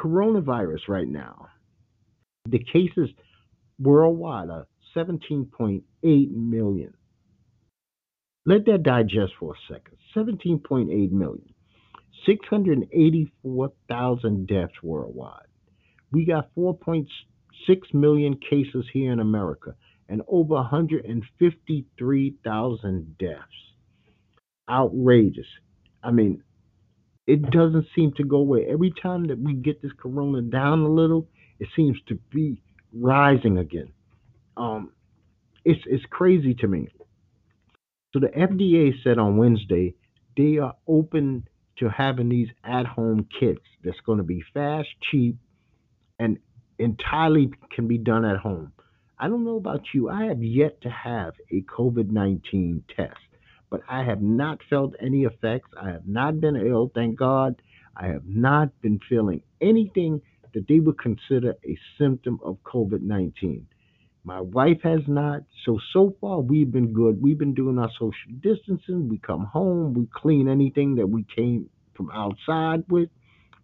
coronavirus right now, the cases worldwide are 17.8 million. Let that digest for a second. 17.8 million. 684,000 deaths worldwide. We got 4.6 million cases here in America and over 153,000 deaths. Outrageous. I mean, it doesn't seem to go away. Every time that we get this corona down a little, it seems to be rising again. Um, it's it's crazy to me. So the FDA said on Wednesday they are open to having these at-home kits that's going to be fast, cheap, and entirely can be done at home. I don't know about you. I have yet to have a COVID 19 test, but I have not felt any effects. I have not been ill, thank God. I have not been feeling anything that they would consider a symptom of COVID 19. My wife has not. So, so far, we've been good. We've been doing our social distancing. We come home, we clean anything that we came from outside with.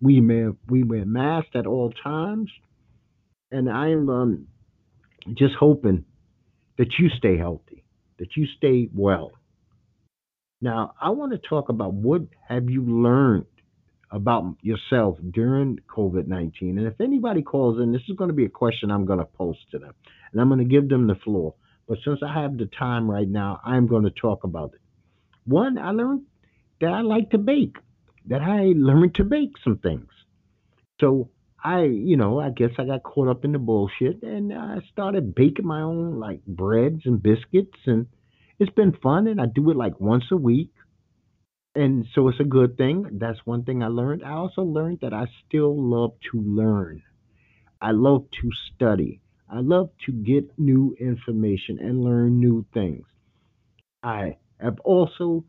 We, may, we wear masks at all times. And I'm um, just hoping that you stay healthy, that you stay well. Now, I want to talk about what have you learned about yourself during COVID 19. And if anybody calls in, this is going to be a question I'm going to post to them, and I'm going to give them the floor. But since I have the time right now, I'm going to talk about it. One, I learned that I like to bake, that I learned to bake some things. So I, you know, I guess I got caught up in the bullshit and I started baking my own like breads and biscuits and it's been fun and I do it like once a week. And so it's a good thing. That's one thing I learned. I also learned that I still love to learn. I love to study. I love to get new information and learn new things. I have also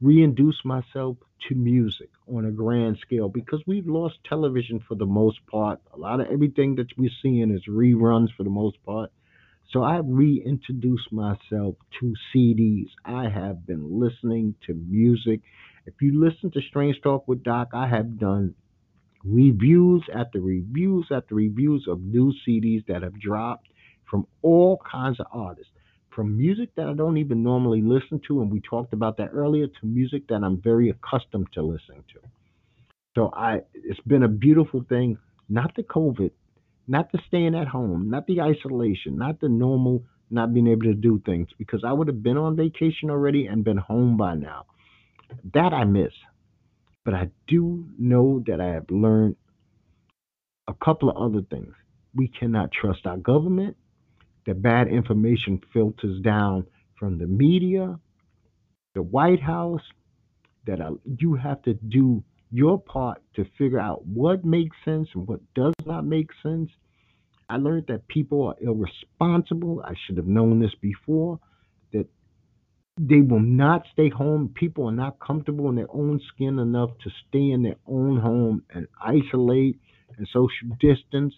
reintroduced myself to music on a grand scale because we've lost television for the most part. A lot of everything that we're seeing is reruns for the most part. So I reintroduced myself to CDs. I have been listening to music. If you listen to Strange Talk with Doc, I have done reviews after reviews after reviews of new CDs that have dropped from all kinds of artists from music that I don't even normally listen to, and we talked about that earlier, to music that I'm very accustomed to listening to. So I, it's been a beautiful thing. Not the COVID, not the staying at home, not the isolation, not the normal not being able to do things, because I would have been on vacation already and been home by now. That I miss. But I do know that I have learned a couple of other things. We cannot trust our government that bad information filters down from the media, the White House, that uh, you have to do your part to figure out what makes sense and what does not make sense. I learned that people are irresponsible. I should have known this before, that they will not stay home. People are not comfortable in their own skin enough to stay in their own home and isolate and social distance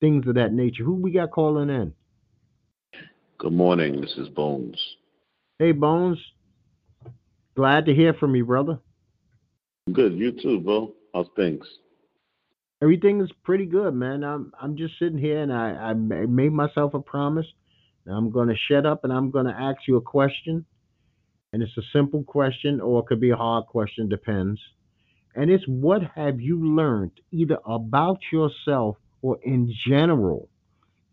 things of that nature. Who we got calling in? Good morning. This is Bones. Hey, Bones. Glad to hear from you, brother. Good. You too, Bo. How's things? Everything is pretty good, man. I'm I'm just sitting here and I, I made myself a promise. I'm going to shut up and I'm going to ask you a question. And it's a simple question or it could be a hard question, depends. And it's what have you learned either about yourself or in general,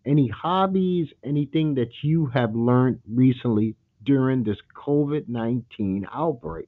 any hobbies, anything that you have learned recently during this COVID 19 outbreak?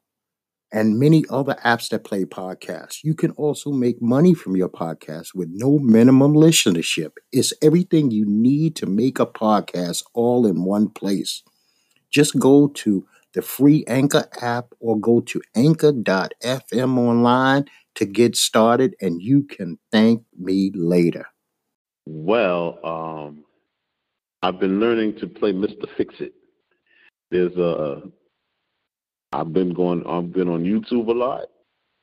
and many other apps that play podcasts. You can also make money from your podcast with no minimum listenership. It's everything you need to make a podcast all in one place. Just go to the free Anchor app or go to anchor.fm online to get started, and you can thank me later. Well, um, I've been learning to play Mr. Fix It. There's a I've been going I've been on YouTube a lot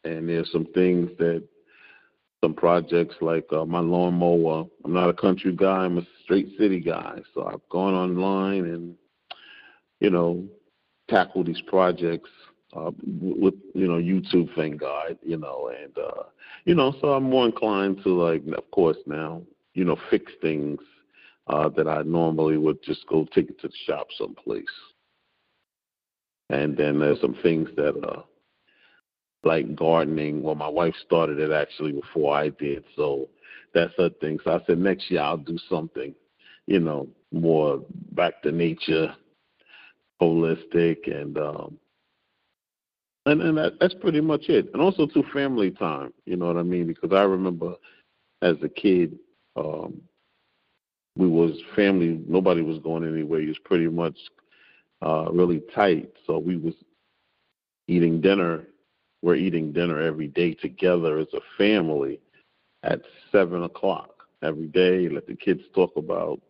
and there's some things that some projects like uh, my lawnmower. I'm not a country guy, I'm a straight city guy. So I've gone online and you know, tackle these projects uh, with you know YouTube, thank God, you know, and uh, you know, so I'm more inclined to like, of course, now you know, fix things uh, that I normally would just go take it to the shop someplace. And then there's some things that uh, like gardening. Well, my wife started it actually before I did, so that's her thing. So I said next year I'll do something, you know, more back to nature, holistic, and um, and and that, that's pretty much it. And also to family time. You know what I mean? Because I remember as a kid, um, we was family. Nobody was going anywhere. It was pretty much uh, really tight. So we was eating dinner. We're eating dinner every day together as a family at seven o'clock every day. Let the kids talk about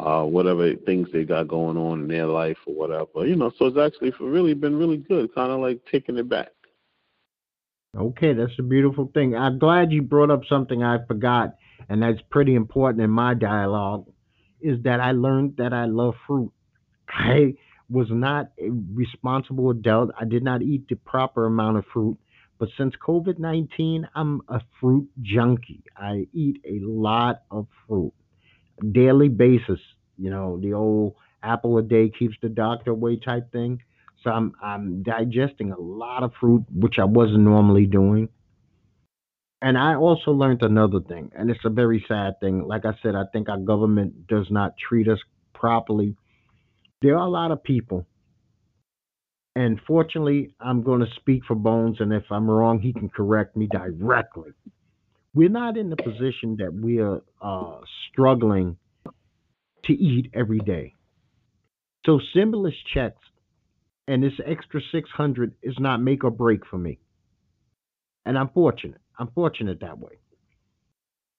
uh, whatever things they got going on in their life or whatever. You know, so it's actually really been really good, kind of like taking it back. Okay, that's a beautiful thing. I'm glad you brought up something I forgot, and that's pretty important in my dialogue, is that I learned that I love fruit. I was not a responsible adult. I did not eat the proper amount of fruit. But since COVID 19, I'm a fruit junkie. I eat a lot of fruit, daily basis. You know, the old apple a day keeps the doctor away type thing. So I'm I'm digesting a lot of fruit, which I wasn't normally doing. And I also learned another thing, and it's a very sad thing. Like I said, I think our government does not treat us properly. There are a lot of people, and fortunately, I'm going to speak for Bones, and if I'm wrong, he can correct me directly. We're not in the position that we are uh, struggling to eat every day. So stimulus checks and this extra 600 is not make or break for me. And I'm fortunate. I'm fortunate that way.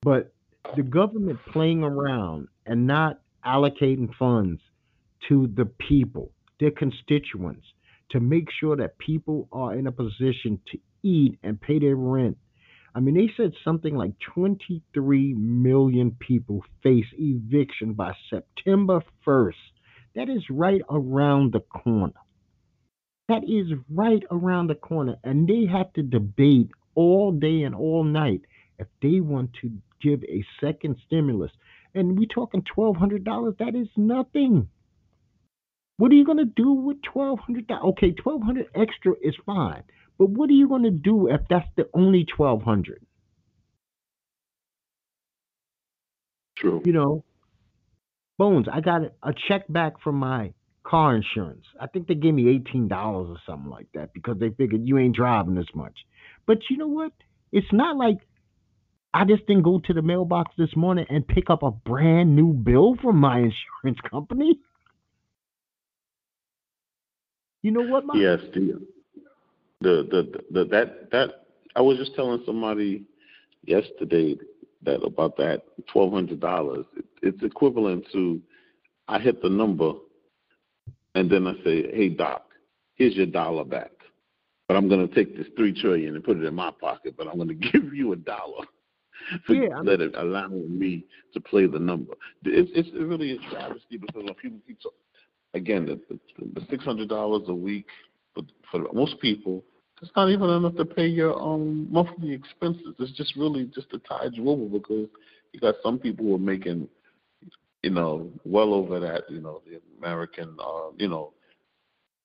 But the government playing around and not allocating funds to the people, their constituents, to make sure that people are in a position to eat and pay their rent. I mean, they said something like 23 million people face eviction by September 1st. That is right around the corner. That is right around the corner. And they have to debate all day and all night if they want to give a second stimulus. And we're talking $1,200. That is nothing. What are you going to do with $1,200? Okay, 1200 extra is fine. But what are you going to do if that's the only 1200 True. You know, Bones, I got a check back from my car insurance. I think they gave me eighteen dollars or something like that because they figured you ain't driving as much. But you know what? It's not like I just didn't go to the mailbox this morning and pick up a brand new bill from my insurance company. You know what, Mike? Yes, the, the the the that that I was just telling somebody yesterday that about that twelve hundred dollars. It, it's equivalent to I hit the number and then I say, "Hey Doc, here's your dollar back, but I'm going to take this three trillion and put it in my pocket, but I'm going to give you a dollar for Yeah, let it allowing me to play the number." It's it's really a travesty because when people keep again the the, the six hundred dollars a week for for most people. It's not even enough to pay your um monthly expenses. It's just really just to tide you over because you got some people who are making you know, well over that, you know, the American, uh, you know,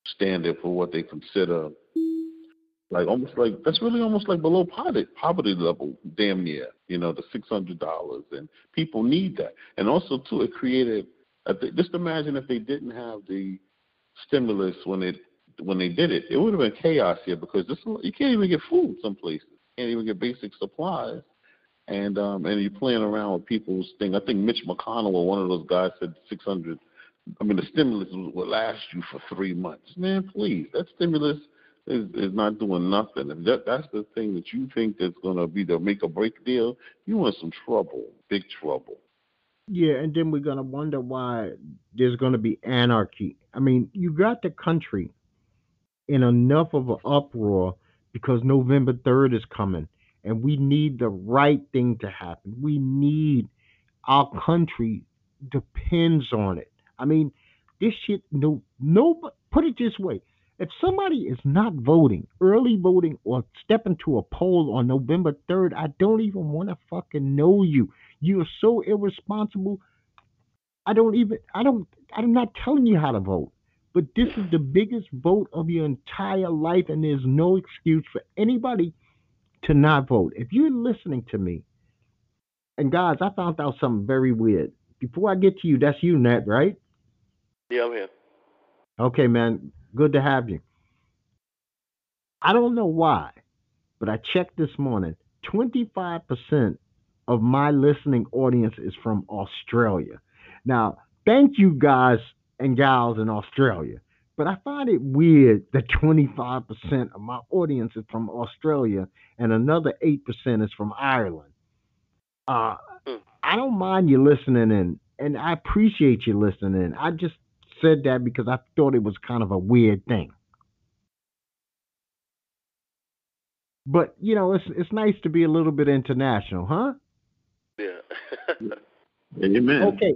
standard for what they consider like almost like that's really almost like below poverty poverty level, damn near. You know, the six hundred dollars, and people need that. And also too, it created. Think, just imagine if they didn't have the stimulus when it when they did it, it would have been chaos here because this you can't even get food some places, you can't even get basic supplies and um, and you're playing around with people's thing. I think Mitch McConnell or one of those guys said 600. I mean, the stimulus will last you for three months. Man, please, that stimulus is, is not doing nothing. If that that's the thing that you think that's gonna be the make or break deal, you want some trouble, big trouble. Yeah, and then we're gonna wonder why there's gonna be anarchy. I mean, you got the country in enough of an uproar because November third is coming, and we need the right thing to happen. We need our country depends on it. I mean, this shit. No, no. Put it this way: if somebody is not voting, early voting, or stepping to a poll on November 3rd, I don't even want to fucking know you. You're so irresponsible. I don't even, I don't, I'm not telling you how to vote. But this is the biggest vote of your entire life, and there's no excuse for anybody to not vote. If you're listening to me, and guys, I found out something very weird. Before I get to you, that's you, Nat, right? Yeah, I'm here. Okay, man. Good to have you. I don't know why, but I checked this morning. 25% of my listening audience is from Australia. Now, thank you guys and gals in Australia, but I find it weird that 25% of my audience is from Australia and another 8% is from Ireland. Uh, Hmm. I don't mind you listening in, and I appreciate you listening in. I just said that because I thought it was kind of a weird thing. But you know, it's it's nice to be a little bit international, huh? Yeah. Amen. Okay.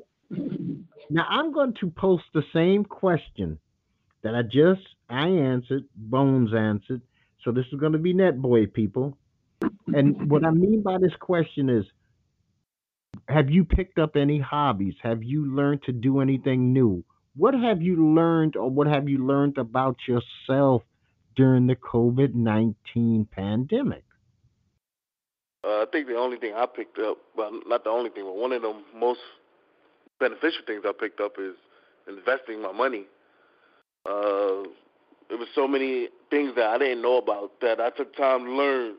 Now I'm going to post the same question that I just I answered, Bones answered. So this is going to be net boy people. And what I mean by this question is have you picked up any hobbies? Have you learned to do anything new? What have you learned or what have you learned about yourself during the COVID-19 pandemic? Uh, I think the only thing I picked up, well, not the only thing, but one of the most beneficial things I picked up is investing my money. Uh, there was so many things that I didn't know about that I took time to learn,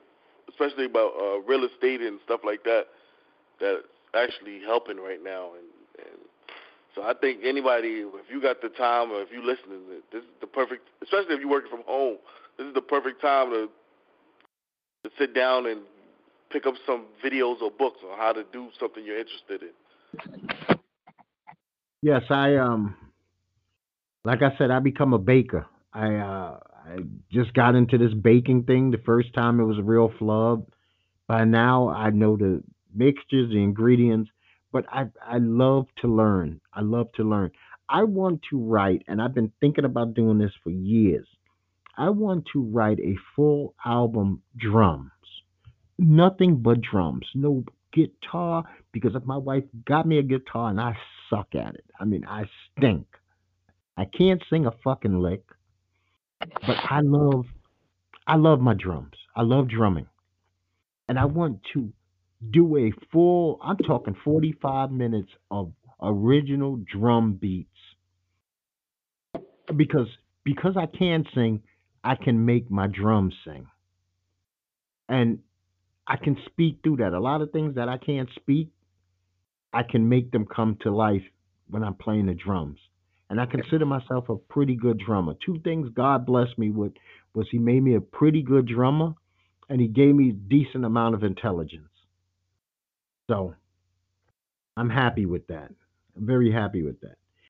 especially about uh, real estate and stuff like that. That's actually helping right now, and, and so I think anybody, if you got the time or if you listening, this is the perfect, especially if you're working from home. This is the perfect time to to sit down and pick up some videos or books on how to do something you're interested in. Yes, I um like I said, I become a baker. I uh I just got into this baking thing. The first time it was a real flub. By now I know the mixtures, the ingredients, but I I love to learn. I love to learn. I want to write, and I've been thinking about doing this for years. I want to write a full album drums. Nothing but drums. No guitar, because if my wife got me a guitar and I suck at it. I mean, I stink. I can't sing a fucking lick, but I love I love my drums. I love drumming. And I want to do a full I'm talking 45 minutes of original drum beats. Because because I can sing, I can make my drums sing. And I can speak through that. A lot of things that I can't speak, I can make them come to life when I'm playing the drums. And I consider myself a pretty good drummer. Two things God blessed me with was He made me a pretty good drummer and He gave me a decent amount of intelligence. So I'm happy with that. I'm very happy with that.